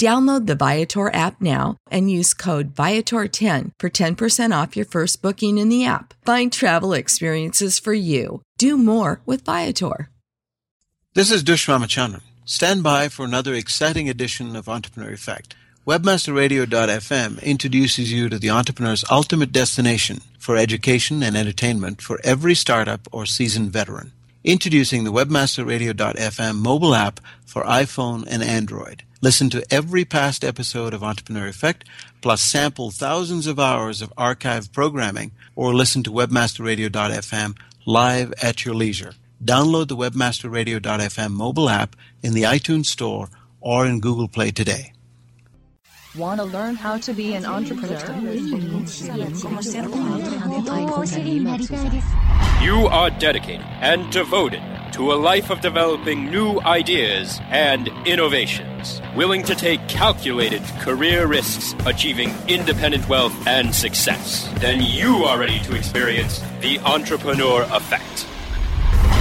Download the Viator app now and use code Viator10 for 10% off your first booking in the app. Find travel experiences for you. Do more with Viator. This is Dush Ramachandran. Stand by for another exciting edition of Entrepreneur Effect. Webmasterradio.fm introduces you to the entrepreneur's ultimate destination for education and entertainment for every startup or seasoned veteran. Introducing the Webmasterradio.fm mobile app for iPhone and Android. Listen to every past episode of Entrepreneur Effect, plus sample thousands of hours of archived programming, or listen to webmasterradio.fm live at your leisure. Download the webmasterradio.fm mobile app in the iTunes Store or in Google Play today. Want to learn how to be an entrepreneur? You are dedicated and devoted to a life of developing new ideas and innovations, willing to take calculated career risks, achieving independent wealth and success. Then you are ready to experience the entrepreneur effect.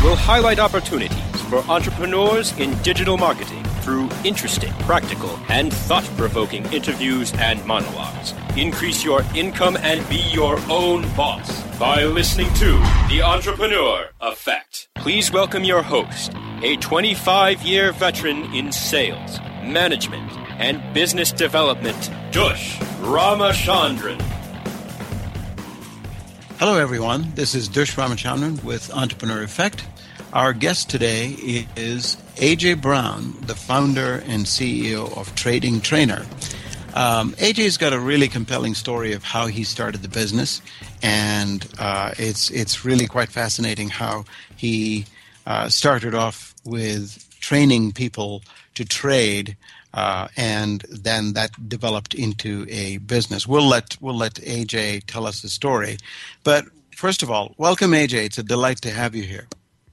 We'll highlight opportunities for entrepreneurs in digital marketing through interesting, practical, and thought provoking interviews and monologues. Increase your income and be your own boss by listening to The Entrepreneur Effect. Please welcome your host, a 25 year veteran in sales, management, and business development, Dush Ramachandran. Hello, everyone. This is Dush Ramachandran with Entrepreneur Effect. Our guest today is AJ Brown, the founder and CEO of Trading Trainer. Um, AJ's got a really compelling story of how he started the business, and uh, it's it's really quite fascinating how he uh, started off with training people to trade, uh, and then that developed into a business. We'll let we'll let AJ tell us the story, but first of all, welcome AJ. It's a delight to have you here.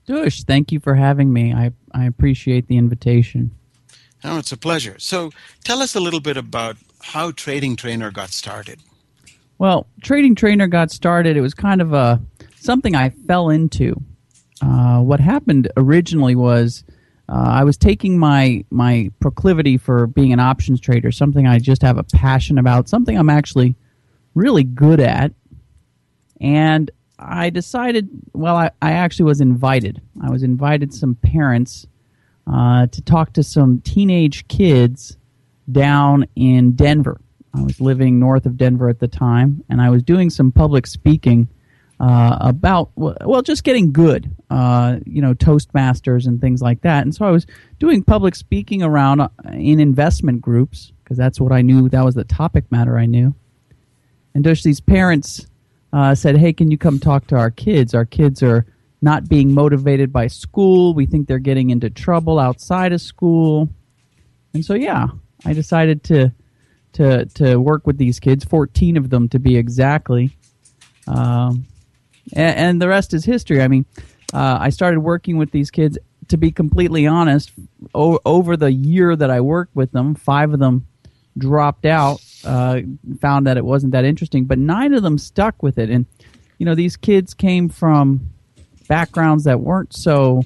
Dush, thank you for having me. I, I appreciate the invitation. Oh, it's a pleasure. So tell us a little bit about how Trading Trainer got started. Well, Trading Trainer got started. It was kind of a something I fell into. Uh, what happened originally was uh, I was taking my my proclivity for being an options trader, something I just have a passion about, something I'm actually really good at, and I decided, well, I, I actually was invited. I was invited some parents uh, to talk to some teenage kids down in Denver. I was living north of Denver at the time, and I was doing some public speaking uh, about, well, just getting good, uh, you know, Toastmasters and things like that. And so I was doing public speaking around uh, in investment groups because that's what I knew, that was the topic matter I knew. And just these parents uh, said, "Hey, can you come talk to our kids? Our kids are not being motivated by school. We think they're getting into trouble outside of school." And so, yeah, I decided to to to work with these kids, 14 of them to be exactly. Um, and, and the rest is history. I mean, uh, I started working with these kids. To be completely honest, o- over the year that I worked with them, five of them dropped out, uh, found that it wasn't that interesting, but nine of them stuck with it. And you know, these kids came from backgrounds that weren't so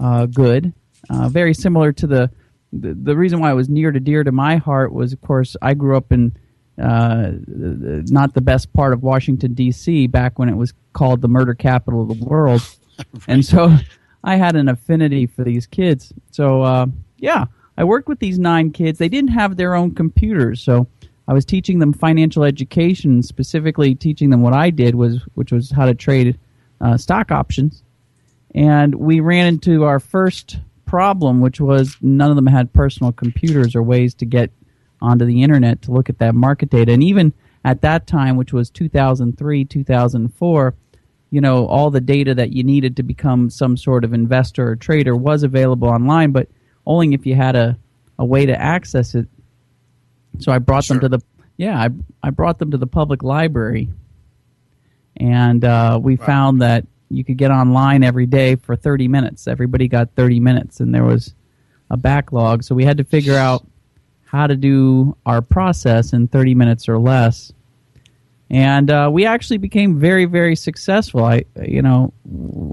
uh, good, uh, very similar to the, the the reason why it was near to dear to my heart was, of course, I grew up in uh, not the best part of Washington D.C. back when it was called the murder capital of the world, and so I had an affinity for these kids. So uh, yeah, I worked with these nine kids. They didn't have their own computers, so I was teaching them financial education, specifically teaching them what I did was, which was how to trade uh, stock options. And we ran into our first problem, which was none of them had personal computers or ways to get onto the internet to look at that market data. And even at that time, which was 2003, 2004, you know, all the data that you needed to become some sort of investor or trader was available online, but only if you had a, a way to access it. So I brought sure. them to the yeah, I I brought them to the public library, and uh, we wow. found that you could get online every day for 30 minutes. Everybody got 30 minutes, and there was a backlog. So we had to figure out how to do our process in 30 minutes or less. And uh, we actually became very, very successful. I, you know,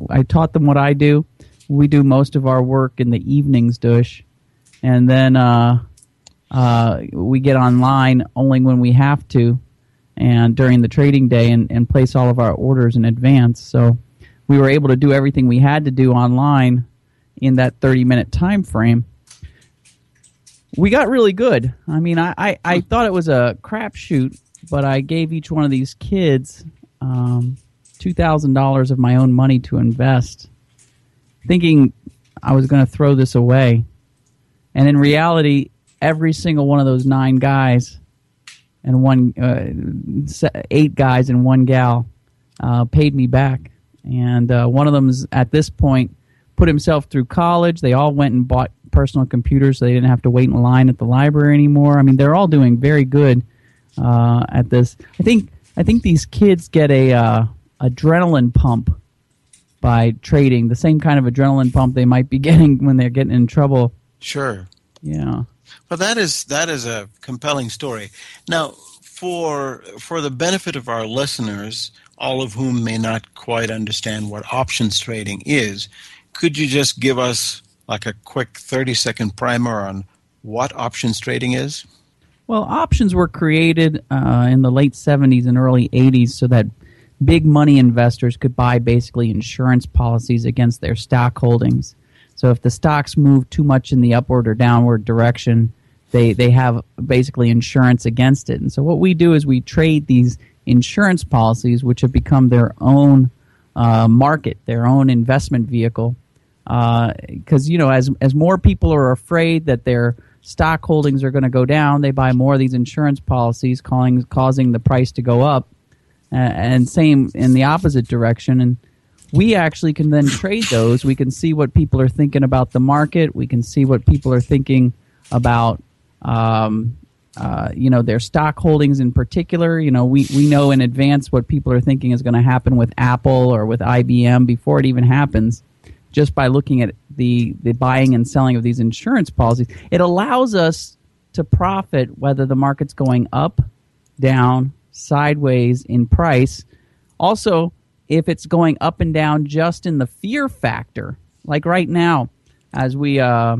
I taught them what I do. We do most of our work in the evenings, Dush, and then uh, uh, we get online only when we have to, and during the trading day, and, and place all of our orders in advance. So we were able to do everything we had to do online in that 30 minute time frame. We got really good. I mean, I, I, I thought it was a crapshoot, but I gave each one of these kids um, $2,000 of my own money to invest, thinking I was going to throw this away. And in reality, every single one of those nine guys and one, uh, eight guys and one gal uh, paid me back and uh, one of them is at this point put himself through college. They all went and bought personal computers, so they didn't have to wait in line at the library anymore. I mean, they're all doing very good uh, at this. I think I think these kids get a uh, adrenaline pump by trading, the same kind of adrenaline pump they might be getting when they're getting in trouble. Sure. Yeah. Well, that is that is a compelling story. Now, for for the benefit of our listeners, all of whom may not quite understand what options trading is, could you just give us like a quick 30 second primer on what options trading is? Well, options were created uh, in the late 70s and early 80s so that big money investors could buy basically insurance policies against their stock holdings. So if the stocks move too much in the upward or downward direction, they, they have basically insurance against it. And so what we do is we trade these insurance policies, which have become their own uh, market, their own investment vehicle. Because uh, you know, as as more people are afraid that their stock holdings are going to go down, they buy more of these insurance policies, calling, causing the price to go up. Uh, and same in the opposite direction. And we actually can then trade those. We can see what people are thinking about the market. We can see what people are thinking about um, uh, you know their stock holdings in particular. You know, we, we know in advance what people are thinking is going to happen with Apple or with IBM before it even happens, just by looking at the the buying and selling of these insurance policies. It allows us to profit whether the market's going up, down, sideways in price. Also, if it's going up and down just in the fear factor, like right now, as we uh,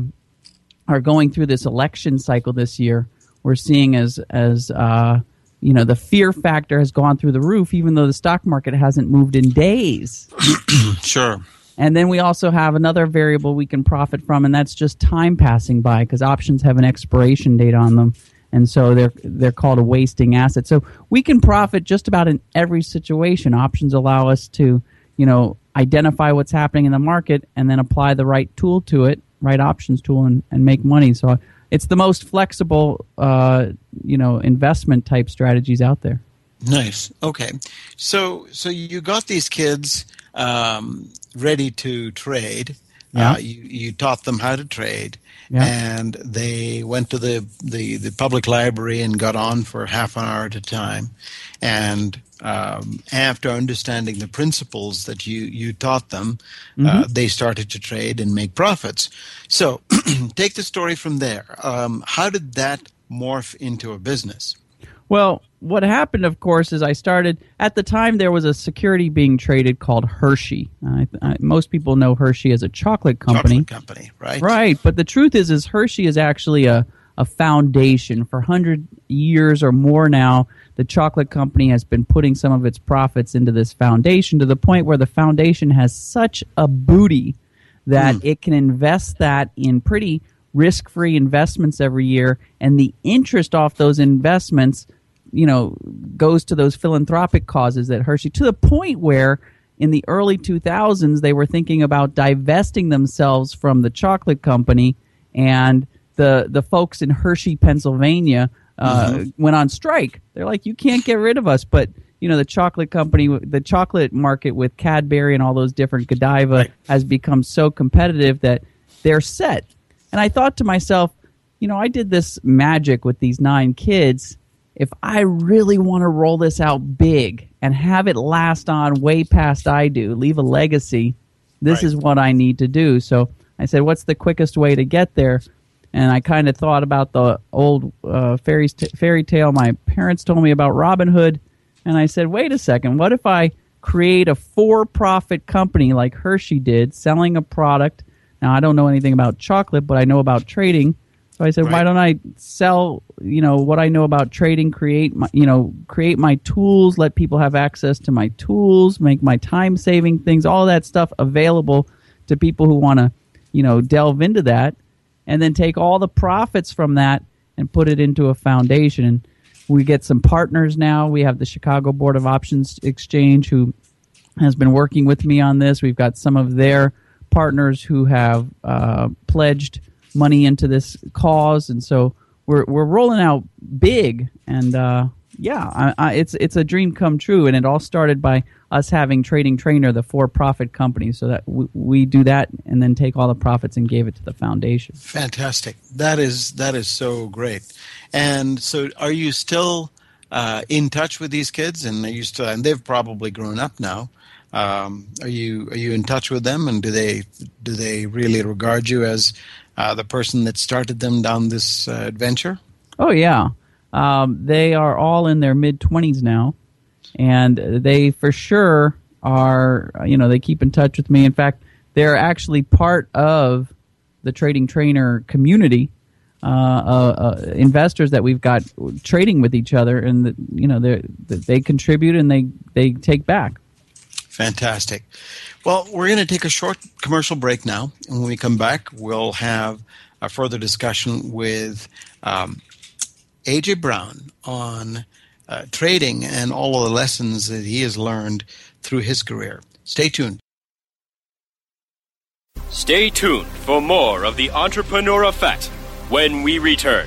are going through this election cycle this year we're seeing as as uh, you know the fear factor has gone through the roof, even though the stock market hasn't moved in days. sure. And then we also have another variable we can profit from, and that's just time passing by because options have an expiration date on them, and so they're they're called a wasting asset. So we can profit just about in every situation. Options allow us to, you know, identify what's happening in the market and then apply the right tool to it, right options tool, and, and make money. So it's the most flexible, uh, you know, investment type strategies out there. Nice. Okay, so so you got these kids um, ready to trade. Yeah. Uh, you, you taught them how to trade, Yeah. and they went to the, the, the public library and got on for half an hour at a time. And um, after understanding the principles that you, you taught them, uh, they started to trade and make profits. So take the story from there. Um, how did that morph into a business? Well, what happened, of course, is I started at the time. There was a security being traded called Hershey. I, I, most people know Hershey as a chocolate company, Chocolate company, right? right? But the truth is, is Hershey is actually a a foundation for hundred years or more now. The chocolate company has been putting some of its profits into this foundation to the point where the foundation has such a booty that hmm. it can invest that in pretty risk free investments every year, and the interest off those investments, you know, goes to those philanthropic causes that Hershey to the point where in the early 2000s they were thinking about divesting themselves from the chocolate company and the the folks in Hershey, Pennsylvania uh, went on strike. They're like, you can't get rid of us, but you know the chocolate company, the chocolate market with Cadbury and all those different Godiva has become so competitive that they're set. And I thought to myself, you know, I did this magic with these nine kids. If I really want to roll this out big and have it last on way past I do, leave a legacy, this Right. is what I need to do. So I said, what's the quickest way to get there? And I kind of thought about the old uh, fairy, fairy tale my parents told me about Robin Hood. And I said, wait a second, what if I create a for profit company like Hershey did, selling a product? Now, I don't know anything about chocolate, but I know about trading. So I said, why don't I sell, you know, what I know about trading, create my, you know, create my tools, let people have access to my tools, make my time saving things, all that stuff available to people who want to, you know, delve into that and then take all the profits from that and put it into a foundation. We get some partners now. We have the Chicago Board of Options Exchange who has been working with me on this. We've got some of their partners who have uh, pledged money into this cause, and so we're we're rolling out big. And uh, yeah, I, I, it's it's a dream come true. And it all started by us having Trading Trainer, the for-profit company, so that we, we do that and then take all the profits and gave it to the foundation. Fantastic. That is that is so great. And so, are you still uh, in touch with these kids? And are you still? And they've probably grown up now. Um, are you are you in touch with them? And do they do they really regard you as uh, the person that started them down this uh, adventure? Oh yeah, um, they are all in their mid twenties now, and they for sure are. You know, they keep in touch with me. In fact, they're actually part of the trading trainer community. Uh, uh, uh, investors that we've got trading with each other, and the, you know they they contribute and they they take back. Fantastic. Well, we're going to take a short commercial break now. And when we come back, we'll have a further discussion with um, AJ Brown on uh, trading and all of the lessons that he has learned through his career. Stay tuned. Stay tuned for more of the Entrepreneur Effect when we return.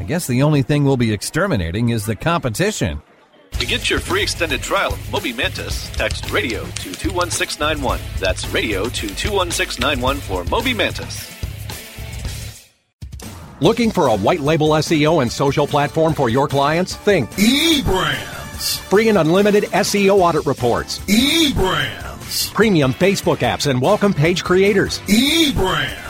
I guess the only thing we'll be exterminating is the competition. To get your free extended trial of Moby Mantis, text radio to 21691. That's radio to 21691 for Moby Mantis. Looking for a white label SEO and social platform for your clients? Think eBrandz. Free and unlimited SEO audit reports. eBrandz. Premium Facebook apps and welcome page creators. eBrandz.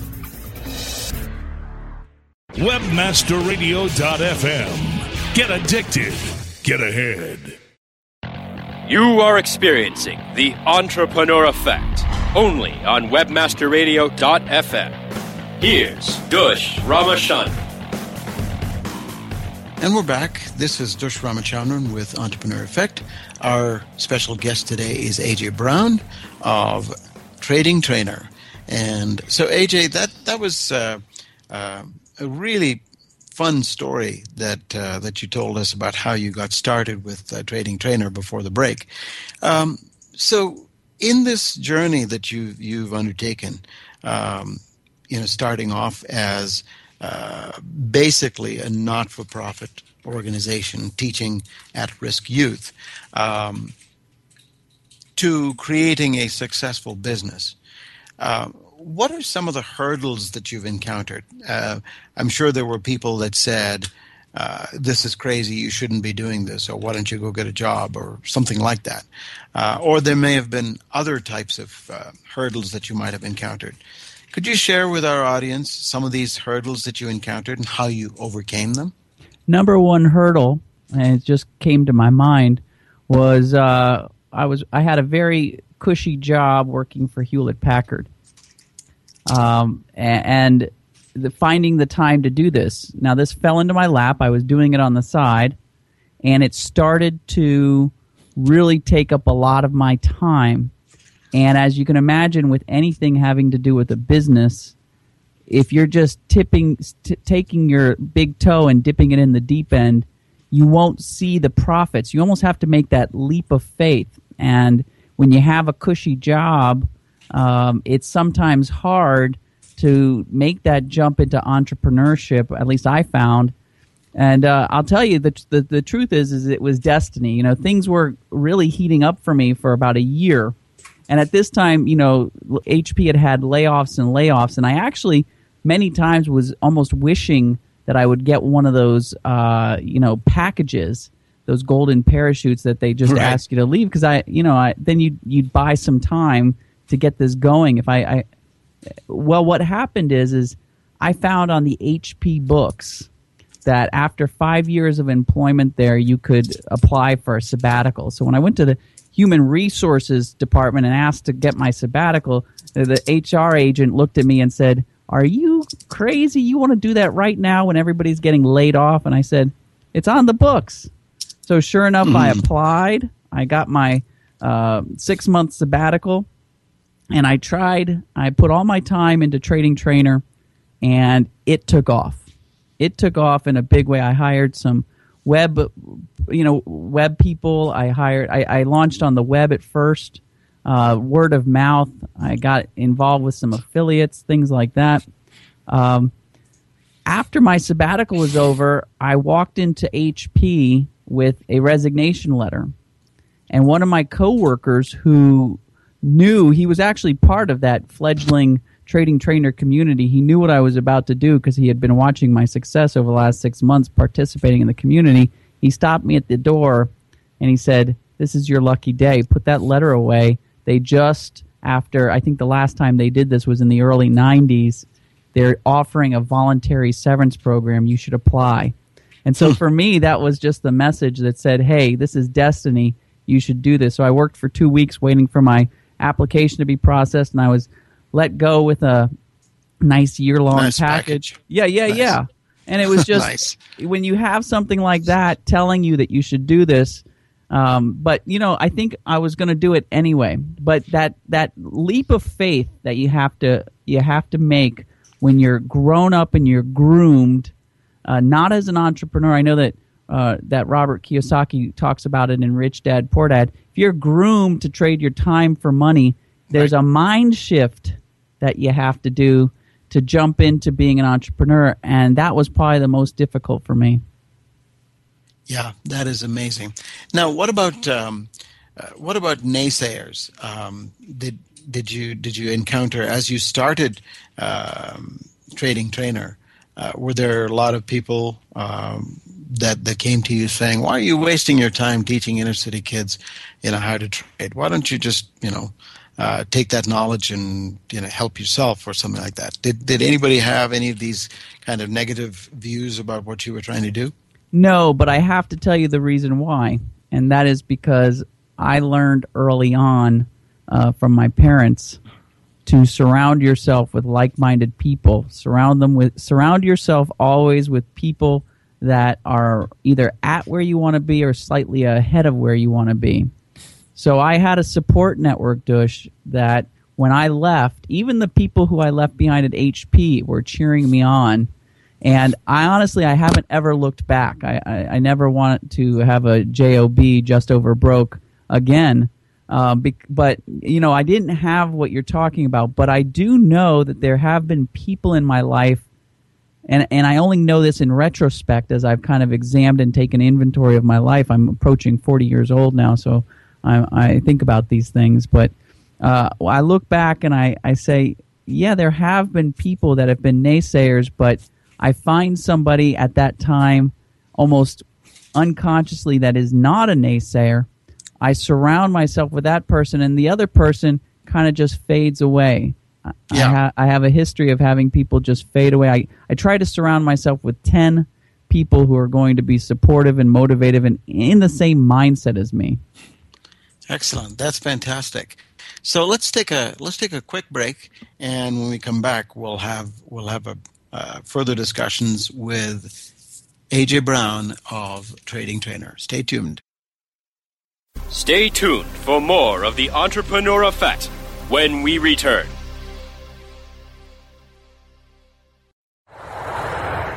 Webmasterradio.fm. Get addicted. Get ahead. You are experiencing the entrepreneur effect only on webmasterradio.fm. Here's Dush Ramachandran. And we're back. This is Dush Ramachandran with Entrepreneur Effect. Our special guest today is AJ Brown of Trading Trainer. And so, AJ, that that was uh, uh, a really fun story that uh, that you told us about how you got started with uh, Trading Trainer before the break. Um, so, in this journey that you you've undertaken, um, you know, starting off as uh, basically a not-for-profit organization teaching at-risk youth, um, to creating a successful business. What are some of the hurdles that you've encountered? Uh, I'm sure there were people that said, uh, "This is crazy. You shouldn't be doing this," or "Why don't you go get a job?" or something like that. Uh, or there may have been other types of uh, hurdles that you might have encountered. Could you share with our audience some of these hurdles that you encountered and how you overcame them? Number one hurdle, and it just came to my mind, was uh, I was I had a very cushy job working for Hewlett Packard um, and the, finding the time to do this. Now, this fell into my lap. I was doing it on the side, and it started to really take up a lot of my time. And as you can imagine, with anything having to do with a business, if you're just tipping, t- taking your big toe and dipping it in the deep end, you won't see the profits. You almost have to make that leap of faith. And when you have a cushy job, um, it's sometimes hard to make that jump into entrepreneurship. At least I found. And uh, I'll tell you the, the the truth is is it was destiny. You know, things were really heating up for me for about a year, and at this time, you know, HP had had layoffs and layoffs, and I actually many times was almost wishing that I would get one of those, uh, you know, packages, those golden parachutes that they just right. ask you to leave because I, you know, I then you you'd buy some time to get this going. If I, I well, what happened is is I found on the HP books that after five years of employment there, you could apply for a sabbatical. So when I went to the human resources department and asked to get my sabbatical, the HR agent looked at me and said, "Are you crazy? You want to do that right now when everybody's getting laid off?" And I said, "It's on the books." So sure enough, mm. I hmm. applied. I got my uh, six month sabbatical and I tried. I put all my time into trading trainer, and it took off. It took off in a big way. I hired some web, you know, web people. I hired. I, I launched on the web at first, uh, word of mouth. I got involved with some affiliates, things like that. Um, after my sabbatical was over, I walked into HP with a resignation letter. And one of my coworkers who knew he was actually part of that fledgling trading trainer community. He knew what I was about to do because he had been watching my success over the last six months participating in the community. He stopped me at the door and he said, This is your lucky day. Put that letter away. They just, after, I think the last time they did this was in the early 90s, they're offering a voluntary severance program. You should apply. And so hmm. for me, that was just the message that said, Hey, this is destiny. You should do this. So I worked for two weeks waiting for my application to be processed, and I was let go with a nice year long nice package. package. Yeah, yeah, nice. yeah. And it was just nice. when you have something like that telling you that you should do this. Um, but you know, I think I was going to do it anyway. But that that leap of faith that you have to you have to make when you're grown up and you're groomed, uh, not as an entrepreneur. I know that uh, that Robert Kiyosaki talks about it in Rich Dad Poor Dad if you're groomed to trade your time for money, there's right. a mind shift that you have to do to jump into being an entrepreneur, and that was probably the most difficult for me. Yeah, that is amazing. Now, what about um, uh, what about naysayers? Um, did did you did you encounter as you started um, trading trainer? Uh, were there a lot of people um, that that came to you saying, "Why are you wasting your time teaching inner city kids, you know, how to trade? Why don't you just, you know, uh, take that knowledge and you know help yourself or something like that?" Did did anybody have any of these kind of negative views about what you were trying to do? No, but I have to tell you the reason why, and that is because I learned early on uh, from my parents to surround yourself with like-minded people. Surround them with surround yourself always with people that are either at where you want to be or slightly ahead of where you want to be. So I had a support network, Dush, that when I left, even the people who I left behind at HP were cheering me on. And I honestly, I haven't ever looked back. I, I, I never want to have a job just over broke again. Uh, but you know, I didn't have what you're talking about. But I do know that there have been people in my life and and I only know this in retrospect as I've kind of examined and taken inventory of my life. I'm approaching 40 years old now, so I, I think about these things. But uh, I look back and I, I say, yeah, there have been people that have been naysayers, but I find somebody at that time almost unconsciously that is not a naysayer. I surround myself with that person, and the other person kind of just fades away. Yeah. I, ha- I have a history of having people just fade away. I, I try to surround myself with 10 people who are going to be supportive and motivative and in the same mindset as me. Excellent. That's fantastic. So let's take a let's take a quick break, and when we come back, we'll have we'll have a uh, further discussions with AJ Brown of Trading Trainer. Stay tuned. Stay tuned for more of the Entrepreneur Effect when we return.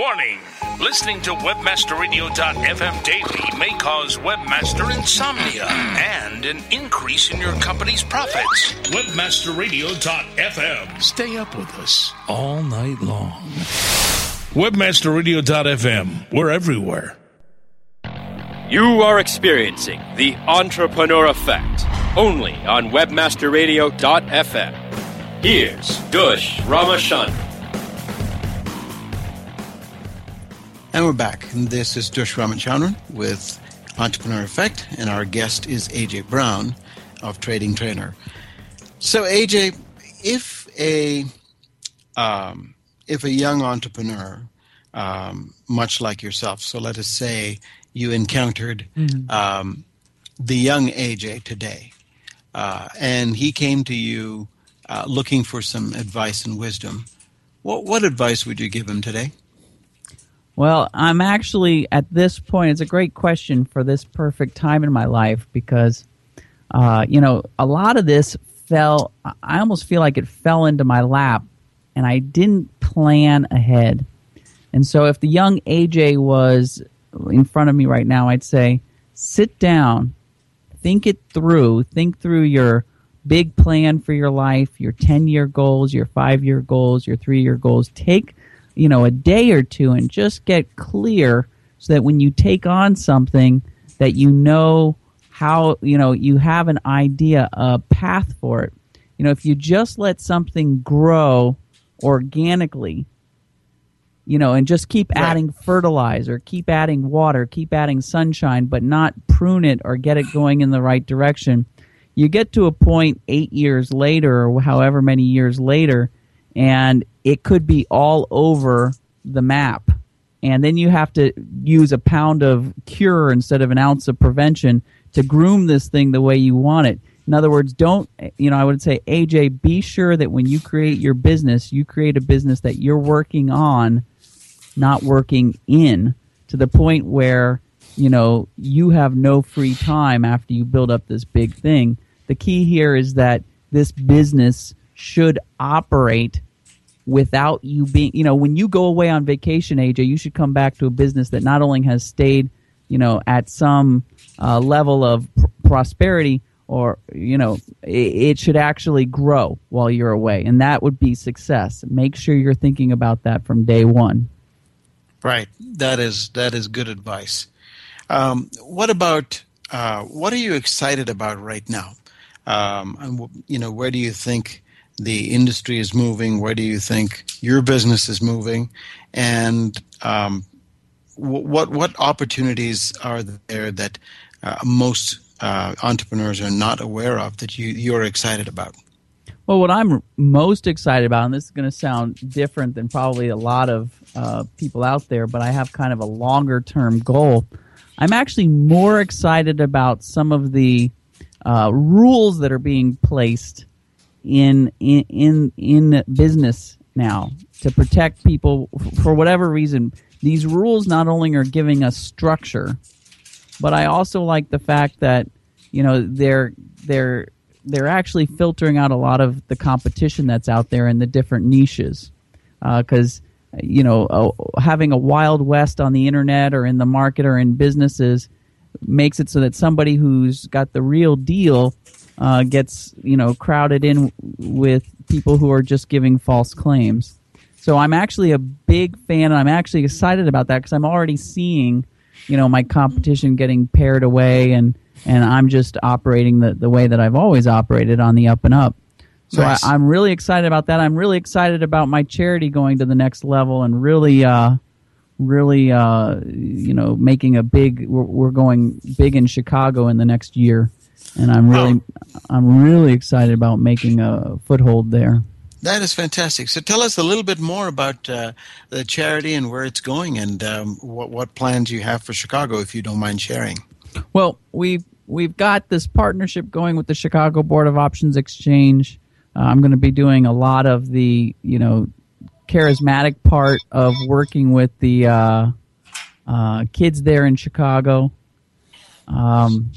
Warning! Listening to WebmasterRadio.fm daily may cause webmaster insomnia and an increase in your company's profits. WebmasterRadio.fm. Stay up with us all night long. WebmasterRadio.fm. We're everywhere. You are experiencing the Entrepreneur Effect only on WebmasterRadio.fm. Here's Dush Ramachandran. And we're back. This is Dush Ramachandran with Entrepreneur Effect, and our guest is AJ Brown of Trading Trainer. So, AJ, if a um, if a young entrepreneur, um, much like yourself, so let us say you encountered Mhm. um, the young AJ today, uh, and he came to you uh, looking for some advice and wisdom, what what advice would you give him today? Well, I'm actually at this point. It's a great question for this perfect time in my life because, uh, you know, a lot of this fell. I almost feel like it fell into my lap, and I didn't plan ahead. And so, if the young AJ was in front of me right now, I'd say, sit down, think it through, think through your big plan for your life, your 10 year goals, your five year goals, your three year goals. Take, you know, a day or two and just get clear so that when you take on something that you know how, you know, you have an idea, a path for it. You know, if you just let something grow organically, you know, and just keep adding fertilizer, keep adding water, keep adding sunshine, but not prune it or get it going in the right direction. You get to a point eight years later, or however many years later, and it could be all over the map. And then you have to use a pound of cure instead of an ounce of prevention to groom this thing the way you want it. In other words, don't, you know, I would say, AJ, be sure that when you create your business, you create a business that you're working on not working in to the point where you know you have no free time after you build up this big thing the key here is that this business should operate without you being you know when you go away on vacation aj you should come back to a business that not only has stayed you know at some uh, level of pr- prosperity or you know it, should actually grow while you're away and that would be success make sure you're thinking about that from day one Right. That is that is good advice. Um, what about uh, what are you excited about right now? Um, and, you know, where do you think the industry is moving? Where do you think your business is moving? And um, what what opportunities are there that uh, most uh, entrepreneurs are not aware of that you you're excited about? Well, what I'm most excited about, and this is going to sound different than probably a lot of uh, people out there, but I have kind of a longer term goal. I'm actually more excited about some of the uh, rules that are being placed in in in, in business now to protect people for whatever reason. These rules not only are giving us structure, but I also like the fact that you know they're they're they're actually filtering out a lot of the competition that's out there in the different niches because you know uh, having a wild west on the internet or in the market or in businesses makes it so that somebody who's got the real deal uh, gets you know crowded in with people who are just giving false claims. So i'm actually a big fan and i'm actually excited about that because i'm already seeing you know my competition getting pared away and and i'm just operating the, the way that i've always operated on the up and up. So Nice. I, i'm really excited about that. I'm really excited about my charity going to the next level and really uh really uh you know making a big we're, we're going big in chicago in the next year and i'm really i'm really excited about making a foothold there That is fantastic. So tell us a little bit more about uh, the charity and where it's going, and um, what what plans you have for Chicago, if you don't mind sharing. Well, we've we've got this partnership going with the Chicago Board of Options Exchange. Uh, I'm going to be doing a lot of the you know charismatic part of working with the uh, uh, kids there in Chicago. Um,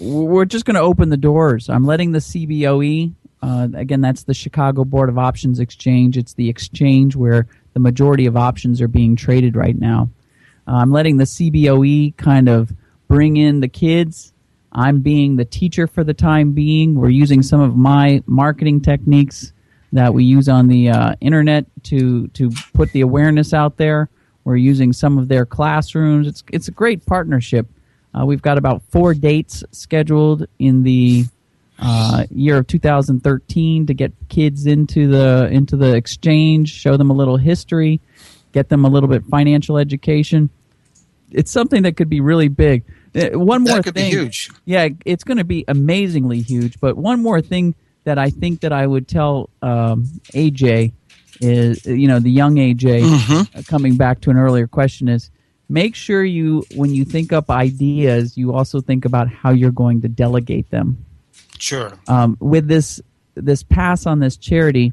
we're just going to open the doors. I'm letting the CBOE, uh, again, that's the Chicago Board of Options Exchange. It's the exchange where the majority of options are being traded right now. Uh, I'm letting the CBOE kind of bring in the kids. I'm being the teacher for the time being. We're using some of my marketing techniques that we use on the uh, internet to to put the awareness out there. We're using some of their classrooms. It's it's a great partnership. Uh, we've got about four dates scheduled in the uh, year of 2013 to get kids into the into the exchange, show them a little history, get them a little bit financial education. It's something that could be really big. Uh, One more That could be thing, huge. Yeah, it's going to be amazingly huge. But one more thing that I think that I would tell um, AJ is, you know, the young AJ, Mhm. uh, coming back to an earlier question is, make sure you when you think up ideas, you also think about how you're going to delegate them. Sure. Um, with this this pass on this charity,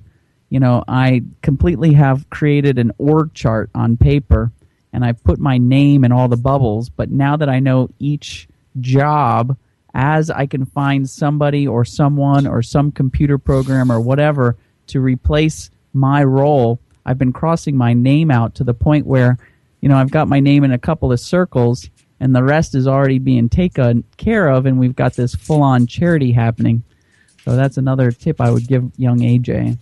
you know, I completely have created an org chart on paper and I've put my name in all the bubbles. But now that I know each job, as I can find somebody or someone or some computer program or whatever to replace my role, I've been crossing my name out to the point where, you know, I've got my name in a couple of circles and the rest is already being taken care of, and we've got this full on charity happening. So that's another tip I would give young AJ.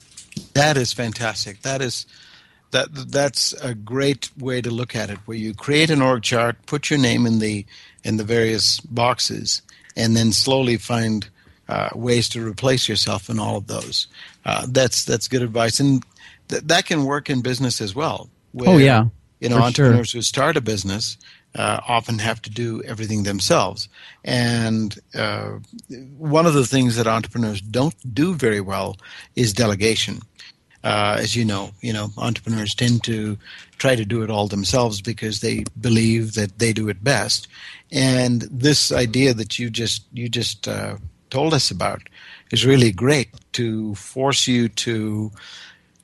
That is fantastic. That is that that's a great way to look at it where you create an org chart put your name in the in the various boxes and then slowly find uh, ways to replace yourself in all of those uh, that's that's good advice and th- that can work in business as well where, oh yeah you know entrepreneurs sure. who start a business uh, often have to do everything themselves and uh, one of the things that entrepreneurs don't do very well is delegation uh, as you know, you know, entrepreneurs tend to try to do it all themselves because they believe that they do it best. And this idea that you just you just uh, told us about is really great to force you to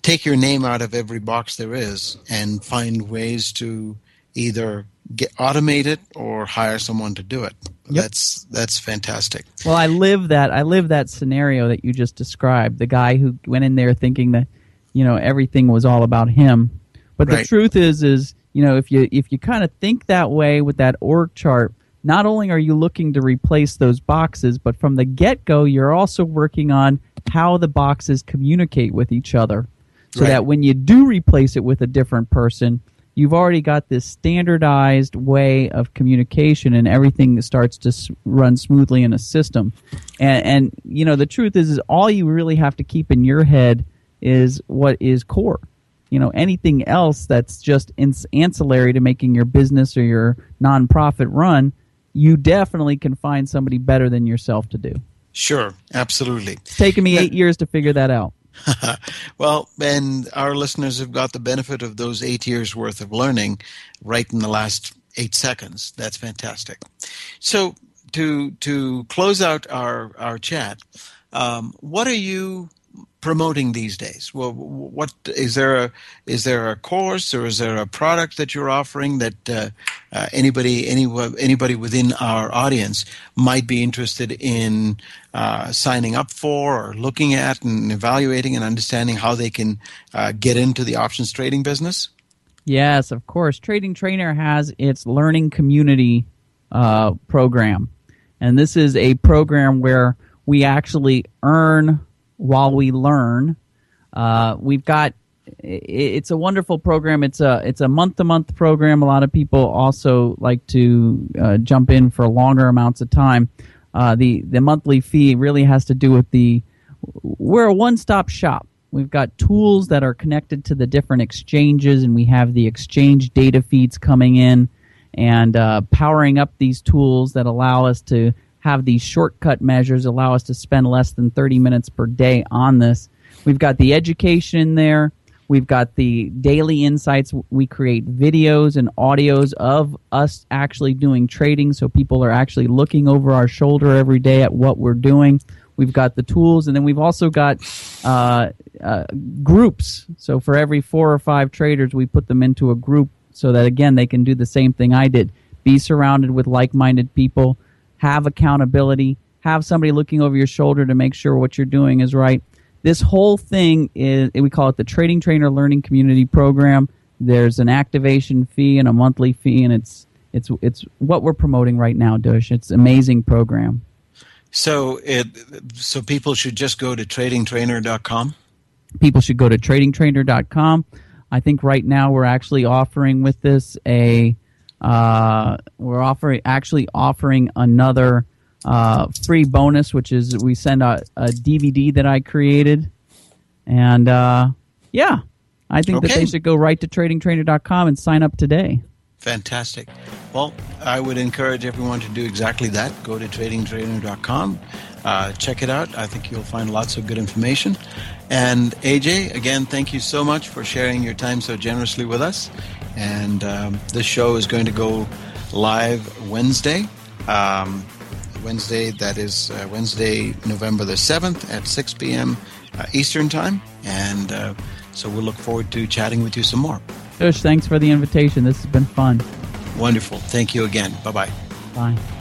take your name out of every box there is and find ways to either get automate it or hire someone to do it. Yep. That's that's fantastic. Well, I live that I live that scenario that you just described. The guy who went in there thinking that you know everything was all about him. But right. the truth is, is you know if you if you kind of think that way with that org chart, not only are you looking to replace those boxes, but from the get go, you're also working on how the boxes communicate with each other, so right. that when you do replace it with a different person, you've already got this standardized way of communication and everything starts to s- run smoothly in a system and, and you know the truth is is all you really have to keep in your head is what is core. You know, anything else that's just ins- ancillary to making your business or your nonprofit run, you definitely can find somebody better than yourself to do. Sure, absolutely. It's taken me eight years to figure that out. well, and our listeners have got the benefit of those eight years worth of learning right in the last eight seconds. That's fantastic. So to to close out our our chat, um, what are you promoting these days? Well, what is there a is there a course or is there a product that you're offering that uh, uh, anybody any, anybody within our audience might be interested in uh, signing up for or looking at and evaluating and understanding how they can uh, get into the options trading business? Yes, of course. Trading Trainer has its learning community uh, program, and this is a program where we actually earn while we learn. Uh, we've got it's a wonderful program. It's a it's a month to month program. A lot of people also like to uh, jump in for longer amounts of time. Uh, the the monthly fee really has to do with the we're a one stop shop. We've got tools that are connected to the different exchanges, and we have the exchange data feeds coming in and uh, powering up these tools that allow us to have these shortcut measures allow us to spend less than 30 minutes per day on this. We've got the education there. We've got the daily insights. We create videos and audios of us actually doing trading so people are actually looking over our shoulder every day at what we're doing. We've got the tools, and then we've also got uh, uh, groups. So for every four or five traders, we put them into a group so that, again, they can do the same thing I did be surrounded with like minded people have accountability, have somebody looking over your shoulder to make sure what you're doing is right. This whole thing is, we call it the Trading Trainer Learning Community Program. There's an activation fee and a monthly fee, and it's it's it's what we're promoting right now, Dush. It's an amazing program. So it so people should just go to tradingtrainer.com. People should go to tradingtrainer.com. I think right now we're actually offering with this a uh, we're offering actually offering another uh, free bonus, which is we send a, a DVD that I created, and uh, yeah, I think okay. that they should go right to tradingtrainer.com and sign up today. Fantastic. Well, I would encourage everyone to do exactly that. Go to tradingtrainer.com, uh, check it out. I think you'll find lots of good information. And AJ, again, thank you so much for sharing your time so generously with us. And um, this show is going to go live Wednesday. Um, Wednesday, that is uh, Wednesday, November the 7th at 6 p.m. Uh, Eastern Time. And uh, so we'll look forward to chatting with you some more. Dush, thanks for the invitation. This has been fun. Wonderful. Thank you again. Bye bye bye.